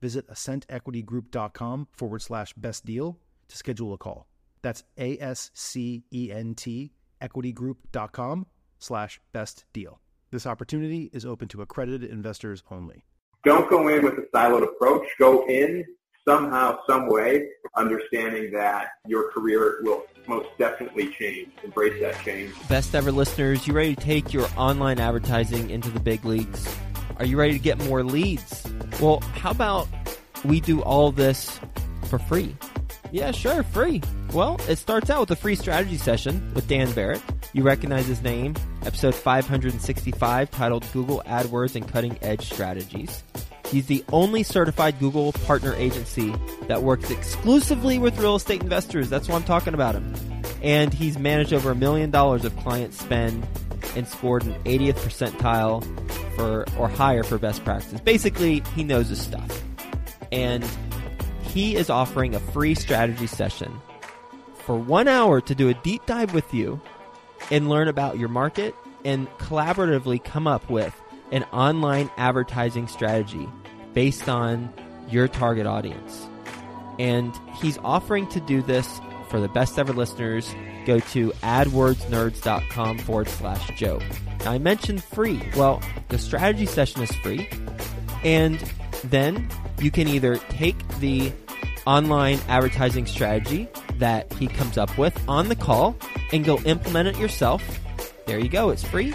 visit ascentequitygroup.com forward slash best deal to schedule a call. That's A S C E N T equitygroup.com slash best deal. This opportunity is open to accredited investors only. Don't go in with a siloed approach. Go in somehow, some way, understanding that your career will most definitely change. Embrace that change. Best ever listeners, you ready to take your online advertising into the big leagues? Are you ready to get more leads? Well, how about we do all this for free? Yeah, sure, free. Well, it starts out with a free strategy session with Dan Barrett. You recognize his name, episode 565, titled Google AdWords and Cutting Edge Strategies. He's the only certified Google partner agency that works exclusively with real estate investors. That's why I'm talking about him. And he's managed over a million dollars of client spend and scored an 80th percentile for or higher for best practice. Basically, he knows his stuff. And he is offering a free strategy session for one hour to do a deep dive with you and learn about your market and collaboratively come up with an online advertising strategy based on your target audience. And he's offering to do this for the best ever listeners. Go to adwordsnerds.com forward slash Joe. Now, I mentioned free. Well, the strategy session is free. And then you can either take the online advertising strategy that he comes up with on the call and go implement it yourself. There you go, it's free.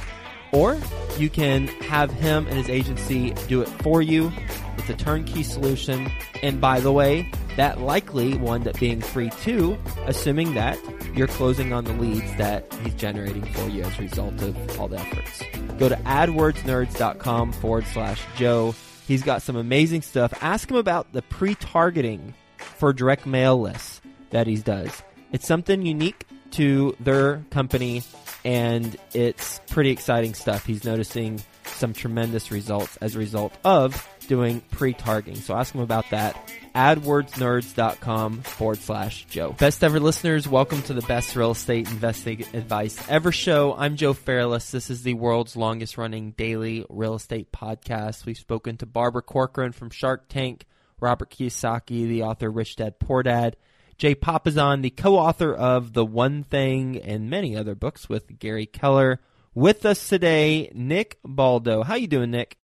Or you can have him and his agency do it for you. It's a turnkey solution. And by the way, that likely one up being free too, assuming that you're closing on the leads that he's generating for you as a result of all the efforts. Go to adwordsnerds.com forward slash Joe. He's got some amazing stuff. Ask him about the pre-targeting for direct mail lists that he does. It's something unique to their company and it's pretty exciting stuff. He's noticing some tremendous results as a result of doing pre-targeting. So ask him about that. AdWordsNerds.com forward slash Joe. Best ever listeners, welcome to the best real estate investing advice ever show. I'm Joe Fairless. This is the world's longest running daily real estate podcast. We've spoken to Barbara Corcoran from Shark Tank, Robert Kiyosaki, the author Rich Dad Poor Dad, Jay Papasan, the co-author of The One Thing and many other books with Gary Keller. With us today, Nick Baldo. How you doing, Nick?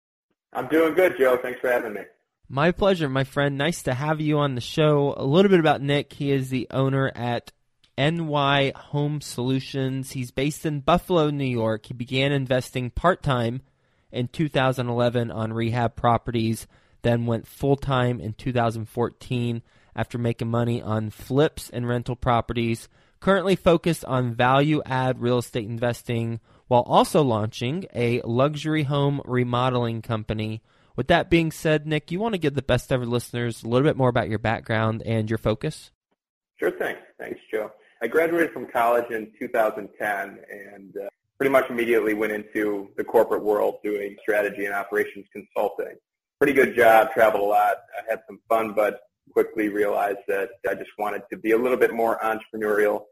I'm doing good, Joe. Thanks for having me. My pleasure, my friend. Nice to have you on the show. A little bit about Nick. He is the owner at NY Home Solutions. He's based in Buffalo, New York. He began investing part time in 2011 on rehab properties, then went full time in 2014 after making money on flips and rental properties. Currently focused on value add real estate investing while also launching a luxury home remodeling company. With that being said, Nick, you want to give the best ever listeners a little bit more about your background and your focus? Sure thing. Thanks, Joe. I graduated from college in 2010 and uh, pretty much immediately went into the corporate world doing strategy and operations consulting. Pretty good job, traveled a lot, I had some fun, but quickly realized that I just wanted to be a little bit more entrepreneurial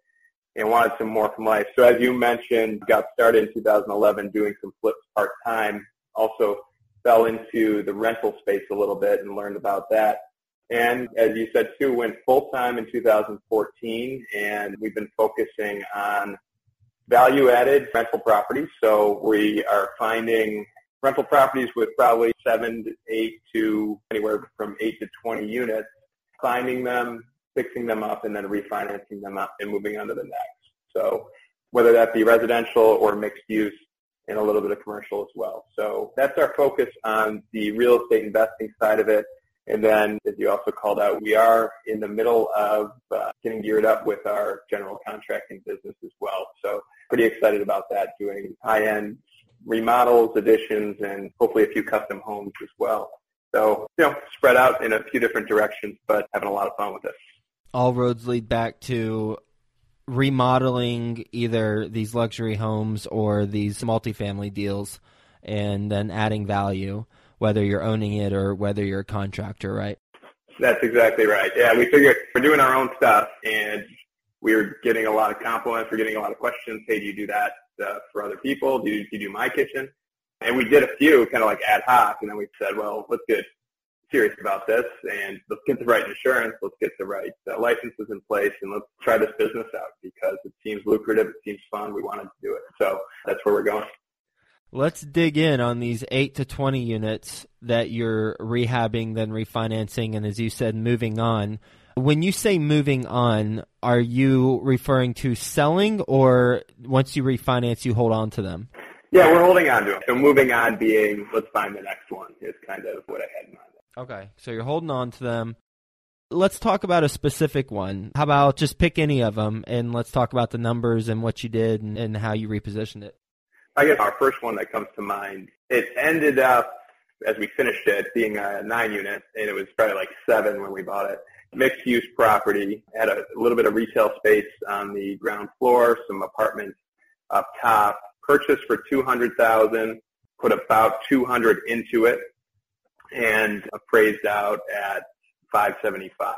and wanted some more from life. So as you mentioned, got started in 2011 doing some flips part-time. Also fell into the rental space a little bit and learned about that. And as you said too, went full-time in 2014 and we've been focusing on value-added rental properties. So we are finding rental properties with probably seven to eight to anywhere from eight to 20 units finding them, fixing them up, and then refinancing them up and moving on to the next. So whether that be residential or mixed use and a little bit of commercial as well. So that's our focus on the real estate investing side of it. And then, as you also called out, we are in the middle of uh, getting geared up with our general contracting business as well. So pretty excited about that, doing high-end remodels, additions, and hopefully a few custom homes as well. So, you know, spread out in a few different directions, but having a lot of fun with it. All roads lead back to remodeling either these luxury homes or these multifamily deals and then adding value whether you're owning it or whether you're a contractor, right? That's exactly right. Yeah, we figured we're doing our own stuff and we are getting a lot of compliments. We're getting a lot of questions. Hey, do you do that uh, for other people? Do you, do you do my kitchen? And we did a few kind of like ad hoc and then we said, well, let's get serious about this and let's get the right insurance. Let's get the right uh, licenses in place and let's try this business out because it seems lucrative. It seems fun. We wanted to do it. So that's where we're going. Let's dig in on these 8 to 20 units that you're rehabbing, then refinancing, and as you said, moving on. When you say moving on, are you referring to selling or once you refinance, you hold on to them? Yeah, we're holding on to them. So moving on being let's find the next one is kind of what I had in mind. Okay, so you're holding on to them. Let's talk about a specific one. How about just pick any of them and let's talk about the numbers and what you did and, and how you repositioned it. I guess our first one that comes to mind, it ended up, as we finished it, being a nine unit, and it was probably like seven when we bought it. Mixed use property, had a little bit of retail space on the ground floor, some apartments up top, purchased for 200000 put about 200 into it, and appraised out at 575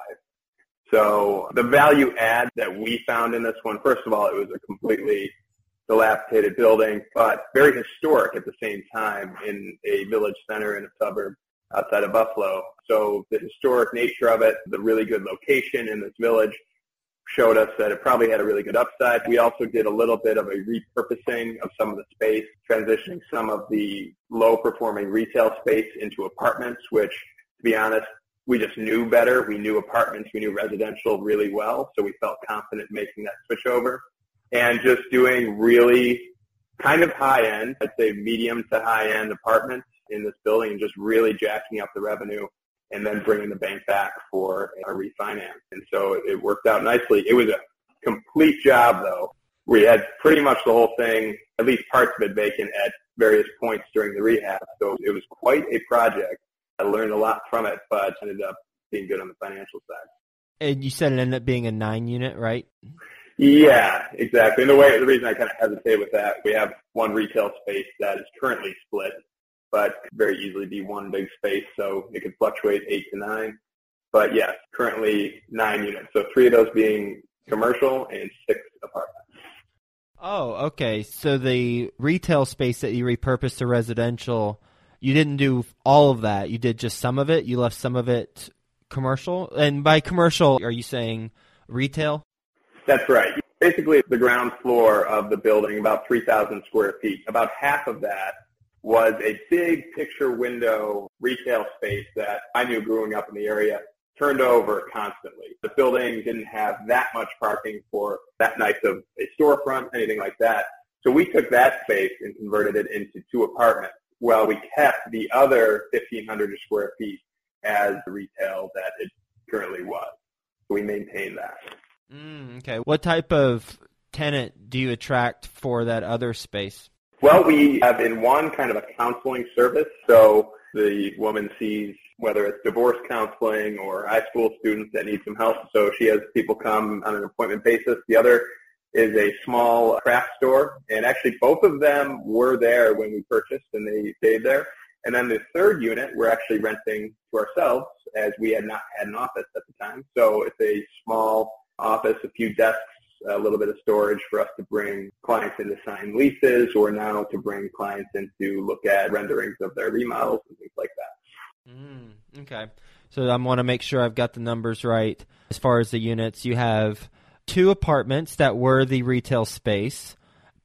so the value add that we found in this one, first of all, it was a completely dilapidated building, but very historic at the same time in a village center in a suburb outside of Buffalo. So the historic nature of it, the really good location in this village showed us that it probably had a really good upside. We also did a little bit of a repurposing of some of the space, transitioning some of the low performing retail space into apartments, which to be honest, we just knew better. We knew apartments, we knew residential really well, so we felt confident making that switch over and just doing really kind of high end, I'd say medium to high end apartments in this building and just really jacking up the revenue and then bringing the bank back for a refinance. And so it worked out nicely. It was a complete job though. We had pretty much the whole thing, at least parts of it vacant at various points during the rehab. So it was quite a project. I learned a lot from it, but ended up being good on the financial side. And you said it ended up being a nine unit, right? Yeah, exactly. And the way the reason I kind of hesitate with that, we have one retail space that is currently split, but could very easily be one big space, so it could fluctuate eight to nine. But yes, currently nine units. So three of those being commercial and six apartments. Oh, okay. So the retail space that you repurposed to residential, you didn't do all of that. You did just some of it. You left some of it commercial. And by commercial, are you saying retail? That's right. Basically, the ground floor of the building, about 3,000 square feet. About half of that was a big picture window retail space that I knew growing up in the area turned over constantly. The building didn't have that much parking for that nice of a storefront, anything like that. So we took that space and converted it into two apartments while we kept the other 1,500 square feet as the retail that it currently was. So we maintained that. Mm, okay. What type of tenant do you attract for that other space? Well, we have in one kind of a counseling service. So the woman sees whether it's divorce counseling or high school students that need some help. So she has people come on an appointment basis. The other is a small craft store. And actually both of them were there when we purchased and they stayed there. And then the third unit we're actually renting to ourselves as we had not had an office at the time. So it's a small office, a few desks, a little bit of storage for us to bring clients in to sign leases or now to bring clients in to look at renderings of their remodels and things like that. Mm, okay. So I want to make sure I've got the numbers right. As far as the units, you have two apartments that were the retail space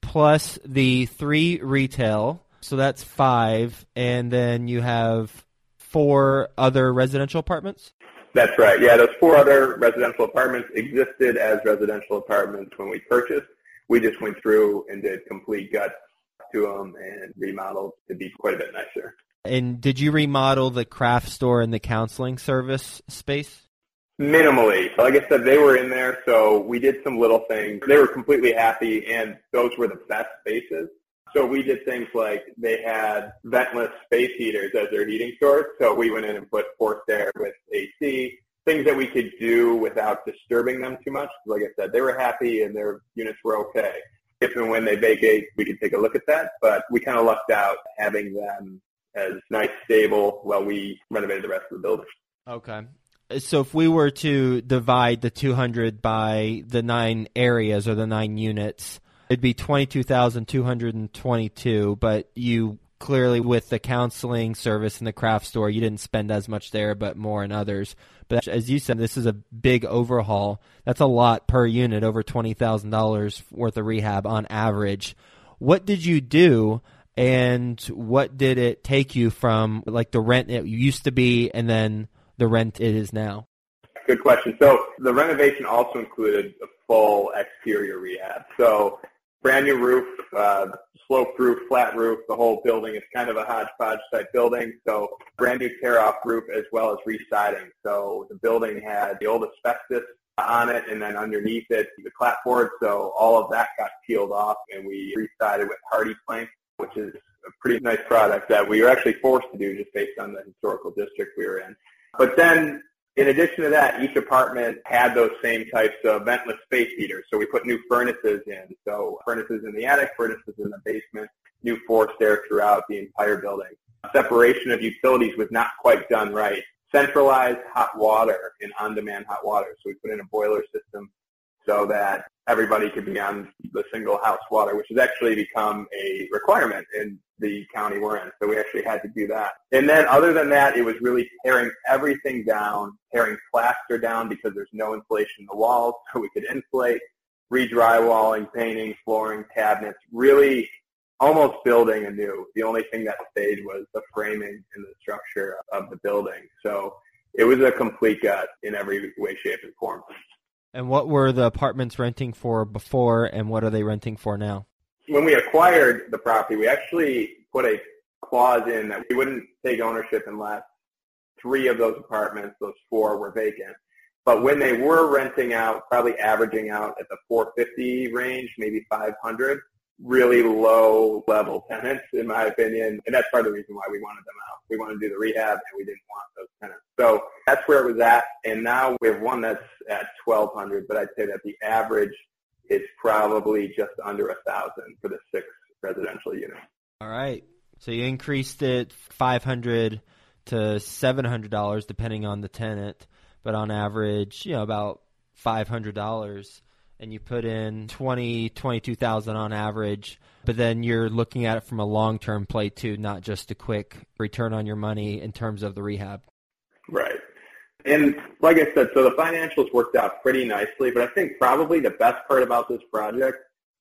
plus the three retail. So that's five. And then you have four other residential apartments? That's right. Yeah, those four other residential apartments existed as residential apartments when we purchased. We just went through and did complete guts to them and remodeled to be quite a bit nicer. And did you remodel the craft store and the counseling service space? Minimally. Like I said, they were in there, so we did some little things. They were completely happy, and those were the best spaces. So we did things like they had ventless space heaters as their heating source. So we went in and put forced air with AC, things that we could do without disturbing them too much. Like I said, they were happy and their units were okay. If and when they vacate, we could take a look at that. But we kind of lucked out having them as nice, stable while we renovated the rest of the building. Okay. So if we were to divide the 200 by the nine areas or the nine units, it'd be 22,222, but you clearly with the counseling service and the craft store, you didn't spend as much there, but more in others. But as you said, this is a big overhaul. That's a lot per unit, over $20,000 worth of rehab on average. What did you do and what did it take you from like the rent it used to be and then the rent it is now? Good question. So the renovation also included a full exterior rehab. So brand new roof, uh, sloped roof, flat roof, the whole building is kind of a hodgepodge type building. So brand new tear off roof as well as residing. So the building had the old asbestos on it and then underneath it the clapboard. So all of that got peeled off and we resided with HardiePlank, which is a pretty nice product that we were actually forced to do just based on the historical district we were in. But then in addition to that, each apartment had those same types of ventless space heaters. So we put new furnaces in. So furnaces in the attic, furnaces in the basement, new forced air throughout the entire building. Separation of utilities was not quite done right. Centralized hot water and on-demand hot water. So we put in a boiler system so that everybody could be on the single house water, which has actually become a requirement in the county we're in. So we actually had to do that. And then other than that, it was really tearing everything down, tearing plaster down because there's no insulation in the walls, so we could insulate, re-drywalling, painting, flooring, cabinets, really almost building anew. The only thing that stayed was the framing and the structure of the building. So it was a complete gut in every way, shape, and form. And what were the apartments renting for before, and what are they renting for now? When we acquired the property, we actually put a clause in that we wouldn't take ownership unless three of those apartments, those four, were vacant. But when they were renting out, probably averaging out at the 450 range, maybe 500, really low level tenants, in my opinion. And that's part of the reason why we wanted them out. We wanted to do the rehab and we didn't want those tenants. So that's where it was at. And now we have one that's at 1200, but I'd say that the average is probably just under a thousand for the six residential units. All right. So you increased it 500 to $700 depending on the tenant, but on average, you know, about $500 and you put in 20 22,000 on average but then you're looking at it from a long-term play too not just a quick return on your money in terms of the rehab. Right. And like I said so the financials worked out pretty nicely but I think probably the best part about this project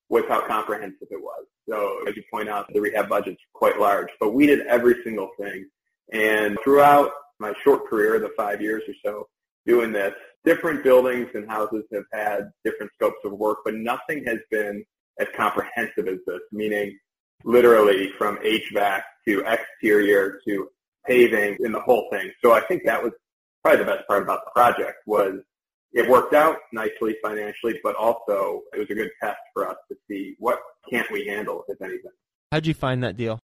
was how comprehensive it was. So as you point out the rehab budget's quite large but we did every single thing. And throughout my short career the 5 years or so doing this different buildings and houses have had different scopes of work, but nothing has been as comprehensive as this, meaning literally from HVAC to exterior to paving in the whole thing. So I think that was probably the best part about the project was it worked out nicely financially, but also it was a good test for us to see what can't we handle, if anything. How'd you find that deal?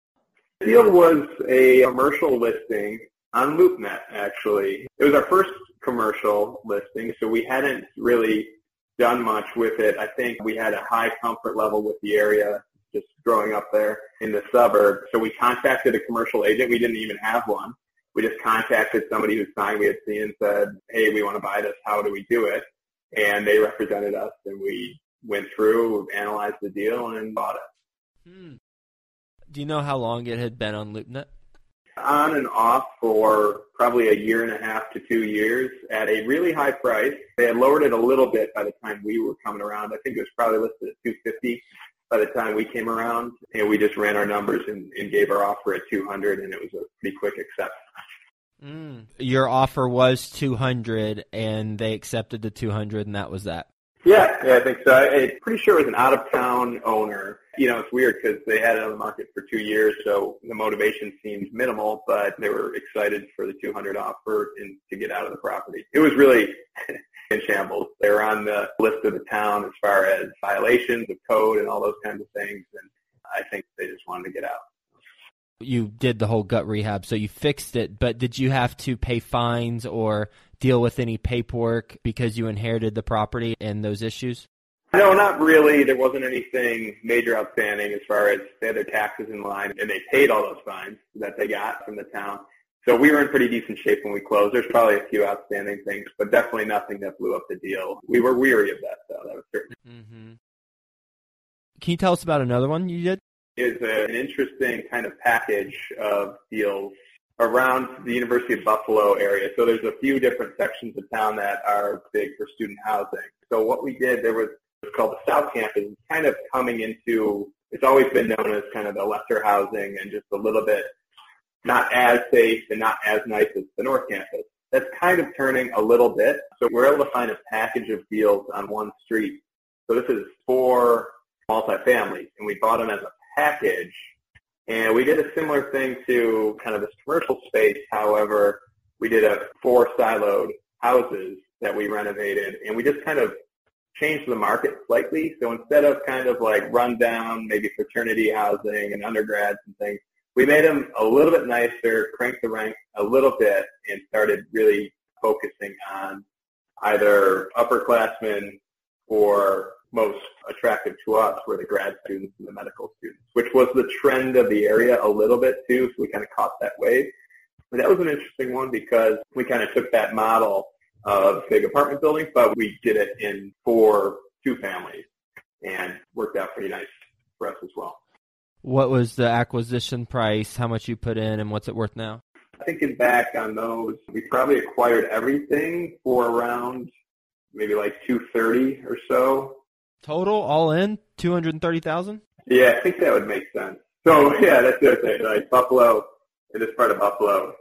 The deal was a commercial listing on LoopNet, actually. It was our first commercial listing, so we hadn't really done much with it. I think we had a high comfort level with the area just growing up there in the suburb. So we contacted a commercial agent. We didn't even have one. We just contacted somebody whose sign we had seen and said, hey, we want to buy this. How do we do it? And they represented us and we went through, analyzed the deal, and bought it. Hmm. Do you know how long it had been on LoopNet? On and off for probably a year and a half to two years at a really high price. They had lowered it a little bit by the time we were coming around. I think it was probably listed at 250 by the time we came around, and we just ran our numbers and, and gave our offer at 200, and it was a pretty quick accept. Mm. Your offer was 200 and they accepted the 200 and that was that. Yeah, yeah, I think so. I, I'm pretty sure it was an out-of-town owner. You know, it's weird because they had it on the market for two years, so the motivation seemed minimal, but they were excited for the 200 offer and to get out of the property. It was really in shambles. They were on the list of the town as far as violations of code and all those kinds of things, and I think they just wanted to get out you did the whole gut rehab, so you fixed it, but did you have to pay fines or deal with any paperwork because you inherited the property and those issues? No, not really. There wasn't anything major outstanding as far as they had their taxes in line and they paid all those fines that they got from the town. So we were in pretty decent shape when we closed. There's probably a few outstanding things, but definitely nothing that blew up the deal. We were weary of that, though. That was certain. Mm-hmm. Can you tell us about another one you did? is a, an interesting kind of package of deals around the University of Buffalo area. So there's a few different sections of town that are big for student housing. So what we did, there was it's called the South Campus, kind of coming into, it's always been known as kind of the lesser housing and just a little bit not as safe and not as nice as the North Campus. That's kind of turning a little bit. So we're able to find a package of deals on one street. So this is four multifamilies, and we bought them as a package. And we did a similar thing to kind of this commercial space. However, we did a four siloed houses that we renovated and we just kind of changed the market slightly. So instead of kind of like rundown, maybe fraternity housing and undergrads and things, we made them a little bit nicer, cranked the rank a little bit, and started really focusing on either upperclassmen or most attractive to us were the grad students and the medical students, which was the trend of the area a little bit too. So we kind of caught that wave. But that was an interesting one because we kind of took that model of big apartment buildings, but we did it in four two families and worked out pretty nice for us as well. What was the acquisition price? How much you put in and what's it worth now? Thinking back on those, we probably acquired everything for around maybe like 230 or so Total, all in, two hundred thirty thousand. Yeah, I think that would make sense. So yeah, that's the other thing. Like Buffalo, in this part of Buffalo,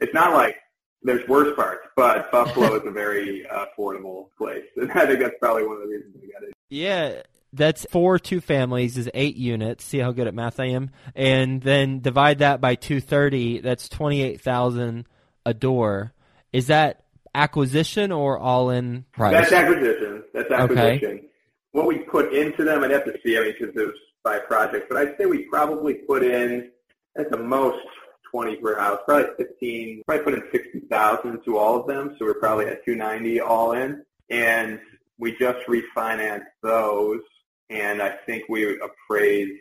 it's not like there's worse parts, but Buffalo is a very uh, affordable place, and I think that's probably one of the reasons we got it. Yeah, that's four two families is eight units. See how good at math I am, and then divide that by two thirty. That's twenty eight thousand a door. Is that acquisition or all in price? That's acquisition. That's acquisition. Okay what we put into them, I'd have to see, I mean, because it was by project, but I'd say we probably put in at the most 20 per house, probably 15, probably put in 60,000 to all of them, so we're probably at 290 all in. And we just refinanced those, and I think we appraised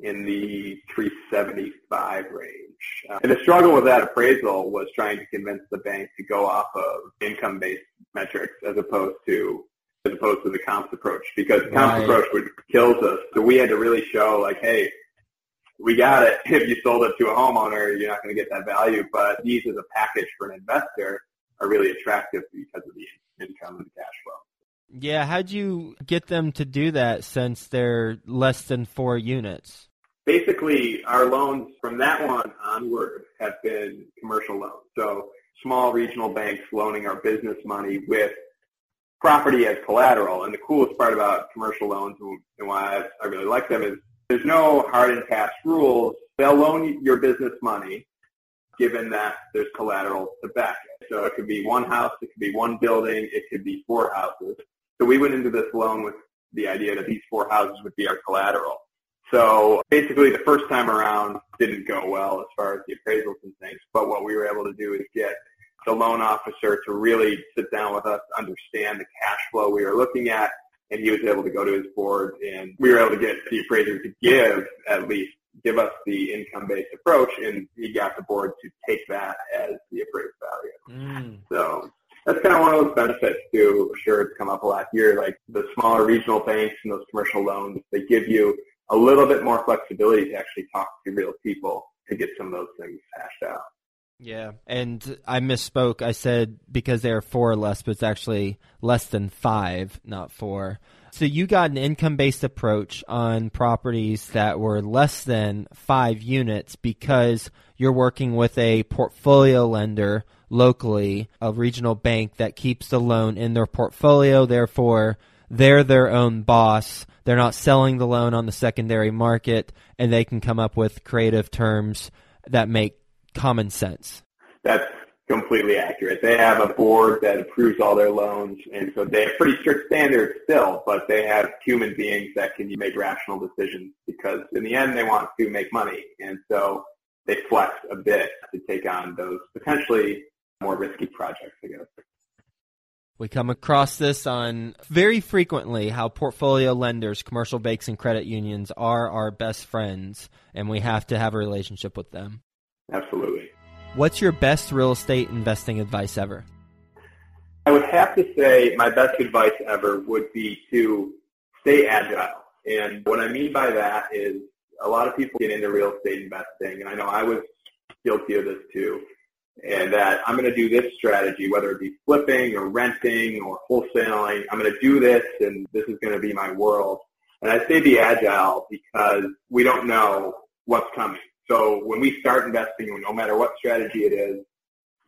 in the 375 range. Uh, and the struggle with that appraisal was trying to convince the bank to go off of income-based metrics as opposed to as opposed to the comps approach because the comps right. approach would kills us. So we had to really show like, hey, we got it. If you sold it to a homeowner, you're not going to get that value. But these as a package for an investor are really attractive because of the income and the cash flow. Yeah, how'd you get them to do that since they're less than four units? Basically, our loans from that one onward have been commercial loans. So small regional banks loaning our business money with property as collateral. And the coolest part about commercial loans and why I, really like them is there's no hard and fast rules. They'll loan your business money given that there's collateral to back it. So it could be one house, it could be one building, it could be four houses. So we went into this loan with the idea that these four houses would be our collateral. So basically the first time around didn't go well as far as the appraisals and things, but what we were able to do is get the loan officer to really sit down with us, understand the cash flow we were looking at, and he was able to go to his board and we were able to get the appraiser to give at least give us the income-based approach, and he got the board to take that as the appraised value. Mm. So that's kind of one of those benefits too. Sure, it's come up a lot here. Like the smaller regional banks and those commercial loans, they give you a little bit more flexibility to actually talk to real people to get some of those things hashed out. Yeah, and I misspoke. I said because they are four or less, but it's actually less than five, not four. So you got an income based approach on properties that were less than five units because you're working with a portfolio lender locally, a regional bank that keeps the loan in their portfolio. Therefore, they're their own boss. They're not selling the loan on the secondary market, and they can come up with creative terms that make common sense. That's completely accurate. They have a board that approves all their loans, and so they have pretty strict standards still, but they have human beings that can make rational decisions because in the end they want to make money, and so they flex a bit to take on those potentially more risky projects, I guess. We come across this on very frequently how portfolio lenders, commercial banks, and credit unions are our best friends, and we have to have a relationship with them. Absolutely. What's your best real estate investing advice ever? I would have to say my best advice ever would be to stay agile. And what I mean by that is a lot of people get into real estate investing, and I know I was guilty of this too, and that I'm going to do this strategy, whether it be flipping or renting or wholesaling. I'm going to do this, and this is going to be my world. And I say be agile because we don't know what's coming. So when we start investing, no matter what strategy it is,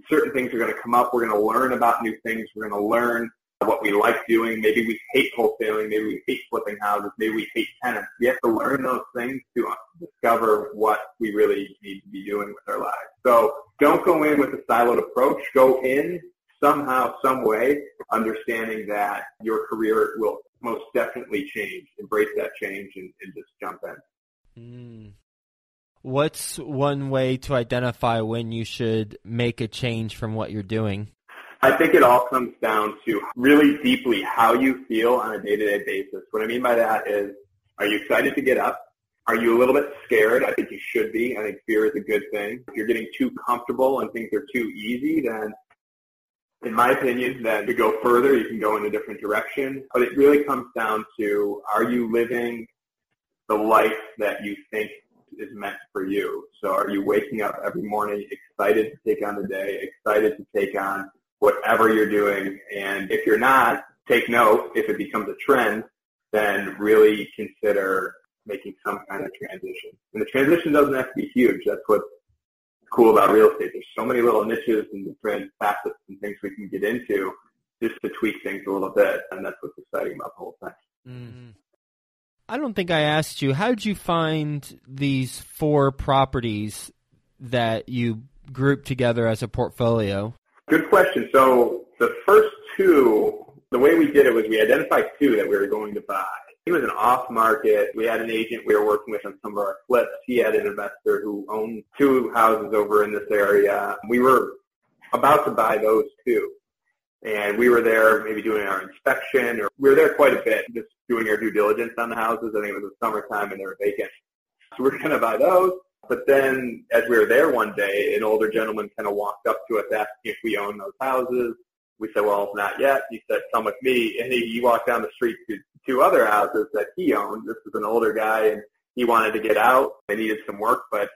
certain things are going to come up. We're going to learn about new things. We're going to learn what we like doing. Maybe we hate wholesaling. Maybe we hate flipping houses. Maybe we hate tenants. We have to learn those things to discover what we really need to be doing with our lives. So don't go in with a siloed approach. Go in somehow, some way, understanding that your career will most definitely change. Embrace that change and, and just jump in. Mm. What's one way to identify when you should make a change from what you're doing? I think it all comes down to really deeply how you feel on a day-to-day basis. What I mean by that is, are you excited to get up? Are you a little bit scared? I think you should be. I think fear is a good thing. If you're getting too comfortable and things are too easy, then in my opinion, then to go further, you can go in a different direction. But it really comes down to, are you living the life that you think is meant for you. So are you waking up every morning excited to take on the day, excited to take on whatever you're doing? And if you're not, take note. If it becomes a trend, then really consider making some kind of transition. And the transition doesn't have to be huge. That's what's cool about real estate. There's so many little niches and different facets and things we can get into just to tweak things a little bit. And that's what's exciting about the whole thing. Mm-hmm. I don't think I asked you. How did you find these four properties that you grouped together as a portfolio? Good question. So the first two, the way we did it was we identified two that we were going to buy. It was an off market. We had an agent we were working with on some of our flips. He had an investor who owned two houses over in this area. We were about to buy those two. And we were there maybe doing our inspection or we were there quite a bit just doing our due diligence on the houses. I think it was the summertime and they were vacant. So we are going to buy those. But then as we were there one day, an older gentleman kind of walked up to us asking if we own those houses. We said, well, not yet. He said, come with me. And he, he walked down the street to two other houses that he owned. This was an older guy and he wanted to get out. They needed some work, but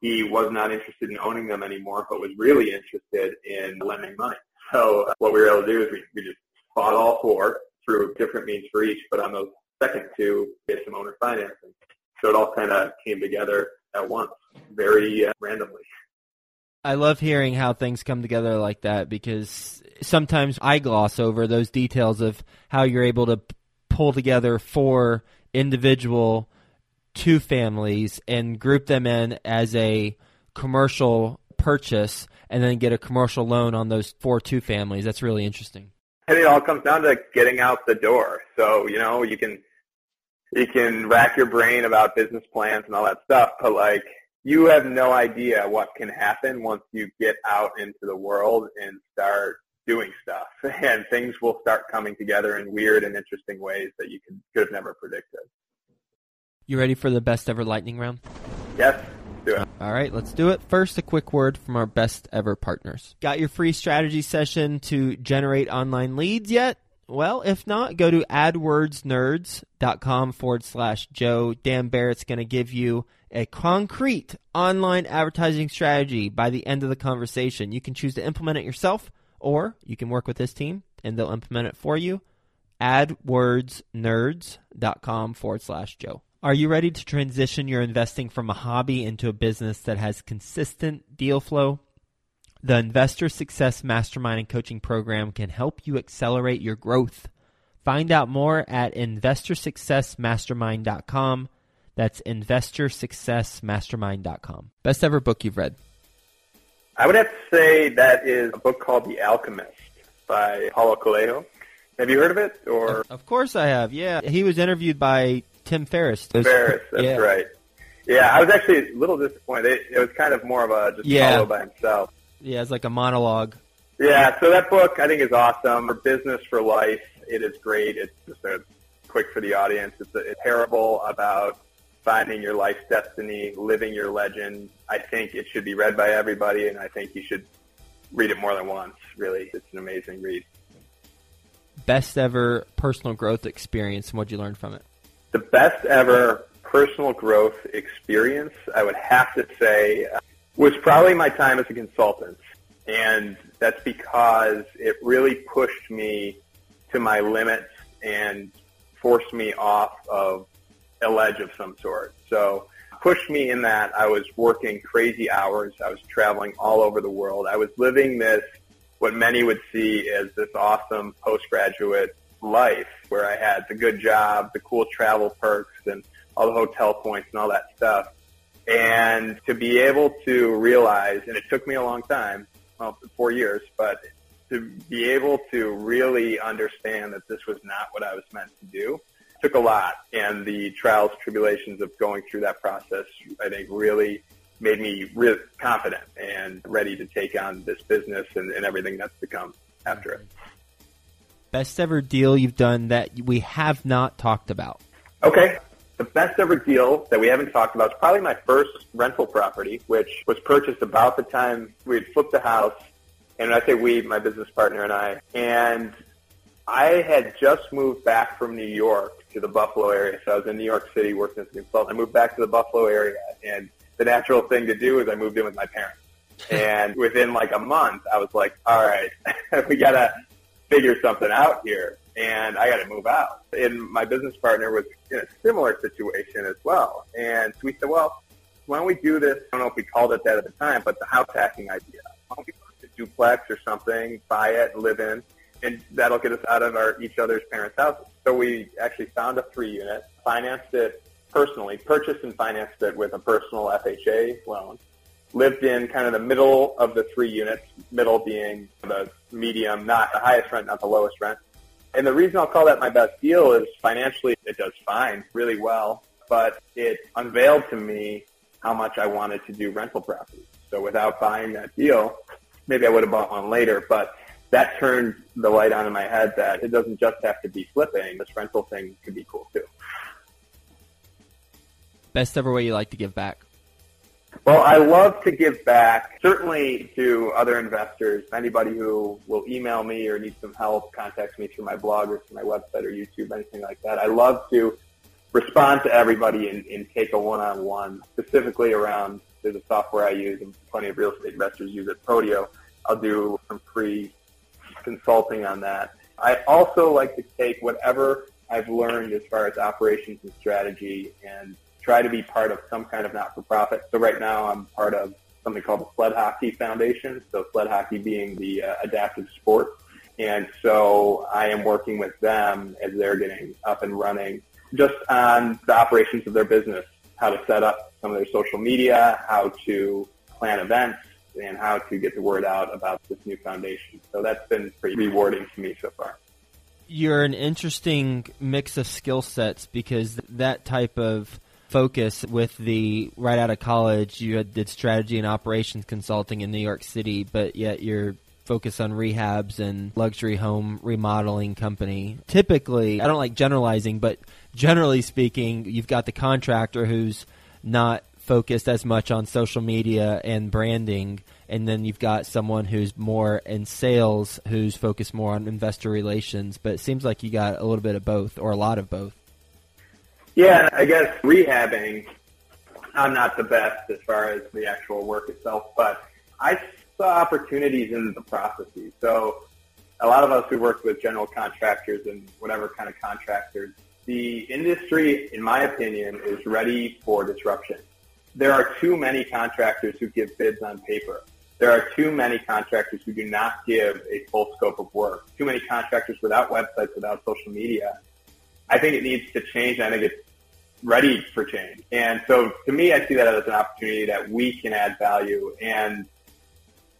he was not interested in owning them anymore, but was really interested in lending money. So what we were able to do is we, we just bought all four through different means for each, but on those second two, get some owner financing. So it all kind of came together at once, very uh, randomly. I love hearing how things come together like that because sometimes I gloss over those details of how you're able to pull together four individual two families and group them in as a commercial purchase and then get a commercial loan on those four two families. That's really interesting. And it all comes down to getting out the door. So, you know, you can you can rack your brain about business plans and all that stuff, but like you have no idea what can happen once you get out into the world and start doing stuff. And things will start coming together in weird and interesting ways that you could, could have never predicted. You ready for the best ever lightning round? Yes do it. All right, let's do it. First, a quick word from our best ever partners. Got your free strategy session to generate online leads yet? Well, if not, go to adwordsnerds.com forward slash Joe. Dan Barrett's going to give you a concrete online advertising strategy by the end of the conversation. You can choose to implement it yourself, or you can work with this team and they'll implement it for you. AdWordsNerds.com forward slash Joe. Are you ready to transition your investing from a hobby into a business that has consistent deal flow? The Investor Success Mastermind and Coaching Program can help you accelerate your growth. Find out more at investorsuccessmastermind.com. That's investorsuccessmastermind.com. Best ever book you've read? I would have to say that is a book called The Alchemist by Paulo Coelho. Have you heard of it? Or of course I have. Yeah, he was interviewed by Tim Ferriss. Ferriss, that's yeah. right. Yeah, I was actually a little disappointed. It, was kind of more of a just yeah. follow by himself. Yeah, it's like a monologue. Yeah, so that book I think is awesome. For business for life, it is great. It's just a quick for the audience. It's a, it's parable about finding your life's destiny, living your legend. I think it should be read by everybody, and I think you should read it more than once. Really, it's an amazing read. Best ever personal growth experience, and what'd you learn from it? The best ever personal growth experience, I would have to say, uh, was probably my time as a consultant. And that's because it really pushed me to my limits and forced me off of a ledge of some sort. So pushed me in that I was working crazy hours. I was traveling all over the world. I was living this, what many would see as this awesome postgraduate life where I had the good job, the cool travel perks and all the hotel points and all that stuff. And to be able to realize, and it took me a long time, well, four years, but to be able to really understand that this was not what I was meant to do took a lot. And the trials, tribulations of going through that process, I think really made me really confident and ready to take on this business and, and everything that's to come after it. Best ever deal you've done that we have not talked about? Okay the best ever deal that we haven't talked about is probably my first rental property, which was purchased about the time we had flipped the house. And I say we, my business partner and I. And I had just moved back from New York to the Buffalo area. So I was in New York City working as a consultant. I moved back to the Buffalo area and the natural thing to do is I moved in with my parents. and within like a month, I was like, all right, we got to figure something out here and I got to move out. And my business partner was in a similar situation as well. And so we said, well, why don't we do this? I don't know if we called it that at the time, but the house hacking idea. Why don't we put a duplex or something, buy it, live in, and that'll get us out of our each other's parents' houses. So we actually found a three unit, financed it personally, purchased and financed it with a personal FHA loan. Lived in kind of the middle of the three units, middle being the medium, not the highest rent, not the lowest rent and the reason I'll call that my best deal is financially it does fine, really well, but it unveiled to me how much I wanted to do rental properties. So without buying that deal, maybe I would have bought one later, but that turned the light on in my head that it doesn't just have to be flipping. This rental thing could be cool too. Best ever way you like to give back? Well, I love to give back, certainly to other investors. Anybody who will email me or needs some help, contacts me through my blog or through my website or YouTube, anything like that. I love to respond to everybody and, and take a one-on-one, specifically around there's a software I use and plenty of real estate investors use it, Podio. I'll do some free consulting on that. I also like to take whatever I've learned as far as operations and strategy and try to be part of some kind of not-for-profit. So right now I'm part of something called the Sled Hockey Foundation. So sled hockey being the uh, adaptive sport. And so I am working with them as they're getting up and running just on the operations of their business, how to set up some of their social media, how to plan events, and how to get the word out about this new foundation. So that's been pretty rewarding to me so far. You're an interesting mix of skill sets because that type of focus with the right out of college. You did strategy and operations consulting in New York City, but yet you're focused on rehabs and luxury home remodeling company. Typically, I don't like generalizing, but generally speaking, you've got the contractor who's not focused as much on social media and branding, and then you've got someone who's more in sales, who's focused more on investor relations. But it seems like you got a little bit of both, or a lot of both. Yeah, I guess rehabbing, I'm not the best as far as the actual work itself, but I saw opportunities in the processes. So a lot of us who worked with general contractors and whatever kind of contractors, the industry, in my opinion, is ready for disruption. There are too many contractors who give bids on paper. There are too many contractors who do not give a full scope of work. Too many contractors without websites, without social media. I think it needs to change. I think it's ready for change. And so to me, I see that as an opportunity that we can add value and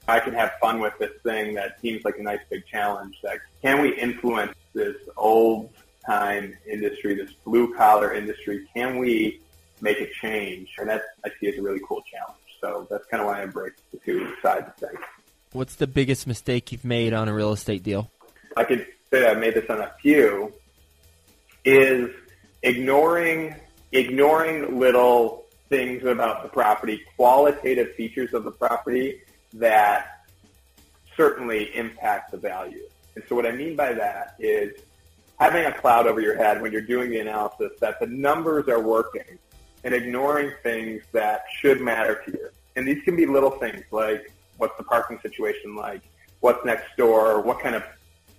I can have fun with this thing that seems like a nice big challenge. That can we influence this old time industry, this blue collar industry? Can we make a change? And that I see as a really cool challenge. So that's kind of why I embrace the two sides of things. What's the biggest mistake you've made on a real estate deal? I could say I've made this on a few. Is ignoring ignoring little things about the property, qualitative features of the property that certainly impact the value. And so what I mean by that is having a cloud over your head when you're doing the analysis that the numbers are working and ignoring things that should matter to you. And these can be little things like what's the parking situation like, what's next door, what kind of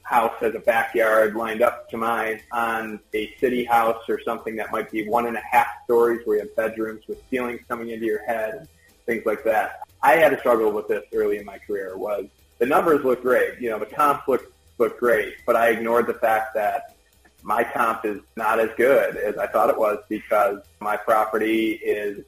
house has a backyard lined up to mine on a city house or something that might be one and a half stories where you have bedrooms with ceilings coming into your head, and things like that. I had a struggle with this early in my career was the numbers look great. You know, the comps look, look great, but I ignored the fact that my comp is not as good as I thought it was because my property is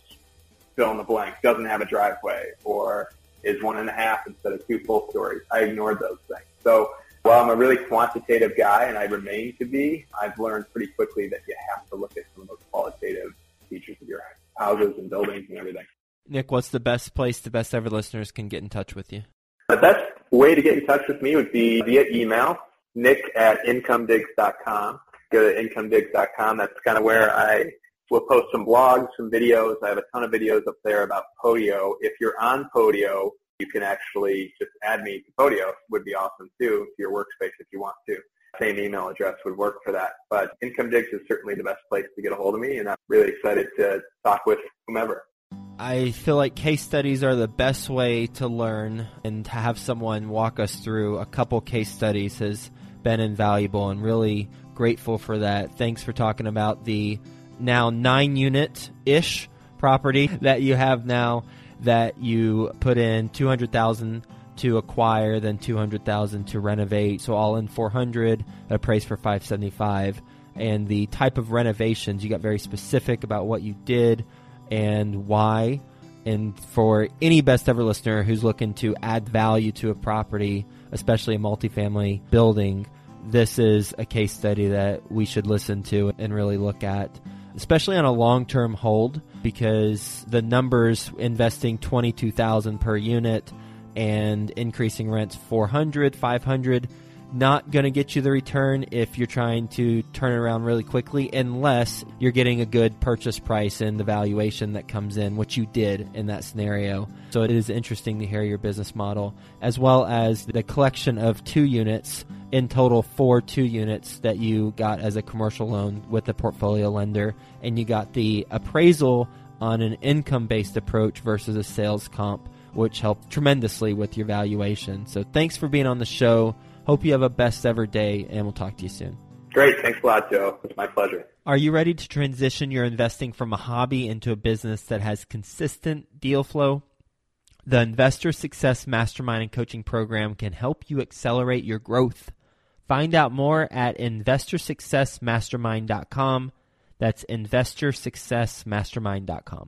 fill in the blank, doesn't have a driveway or is one and a half instead of two full stories. I ignored those things. So while I'm a really quantitative guy and I remain to be, I've learned pretty quickly that you have to look at some of those qualitative features of your houses and buildings and everything. Nick, what's the best place the best ever listeners can get in touch with you? The best way to get in touch with me would be via email, nick at incomedigs.com. Go to incomedigs.com. That's kind of where I will post some blogs, some videos. I have a ton of videos up there about Podio. If you're on Podio, you can actually just add me to Podio. Would be awesome too to your workspace if you want to. Same email address would work for that. But Income Digs is certainly the best place to get a hold of me, and I'm really excited to talk with whomever. I feel like case studies are the best way to learn, and to have someone walk us through a couple case studies has been invaluable and really grateful for that. Thanks for talking about the now nine unit ish property that you have now that you put in 200,000 to acquire, then 200,000 to renovate. So all in 400, A price for 575. And the type of renovations, you got very specific about what you did and why. And for any best ever listener who's looking to add value to a property, especially a multifamily building, this is a case study that we should listen to and really look at, especially on a long term hold, because the numbers investing 22,000 per unit and increasing rents 400, 500 not going to get you the return if you're trying to turn around really quickly unless you're getting a good purchase price and the valuation that comes in, which you did in that scenario. So it is interesting to hear your business model as well as the collection of two units in total four two units that you got as a commercial loan with a portfolio lender and you got the appraisal on an income based approach versus a sales comp which helped tremendously with your valuation. So thanks for being on the show. Hope you have a best ever day, and we'll talk to you soon. Great. Thanks a lot, Joe. It's my pleasure. Are you ready to transition your investing from a hobby into a business that has consistent deal flow? The Investor Success Mastermind and Coaching Program can help you accelerate your growth. Find out more at investorsuccessmastermind.com. That's investorsuccessmastermind.com.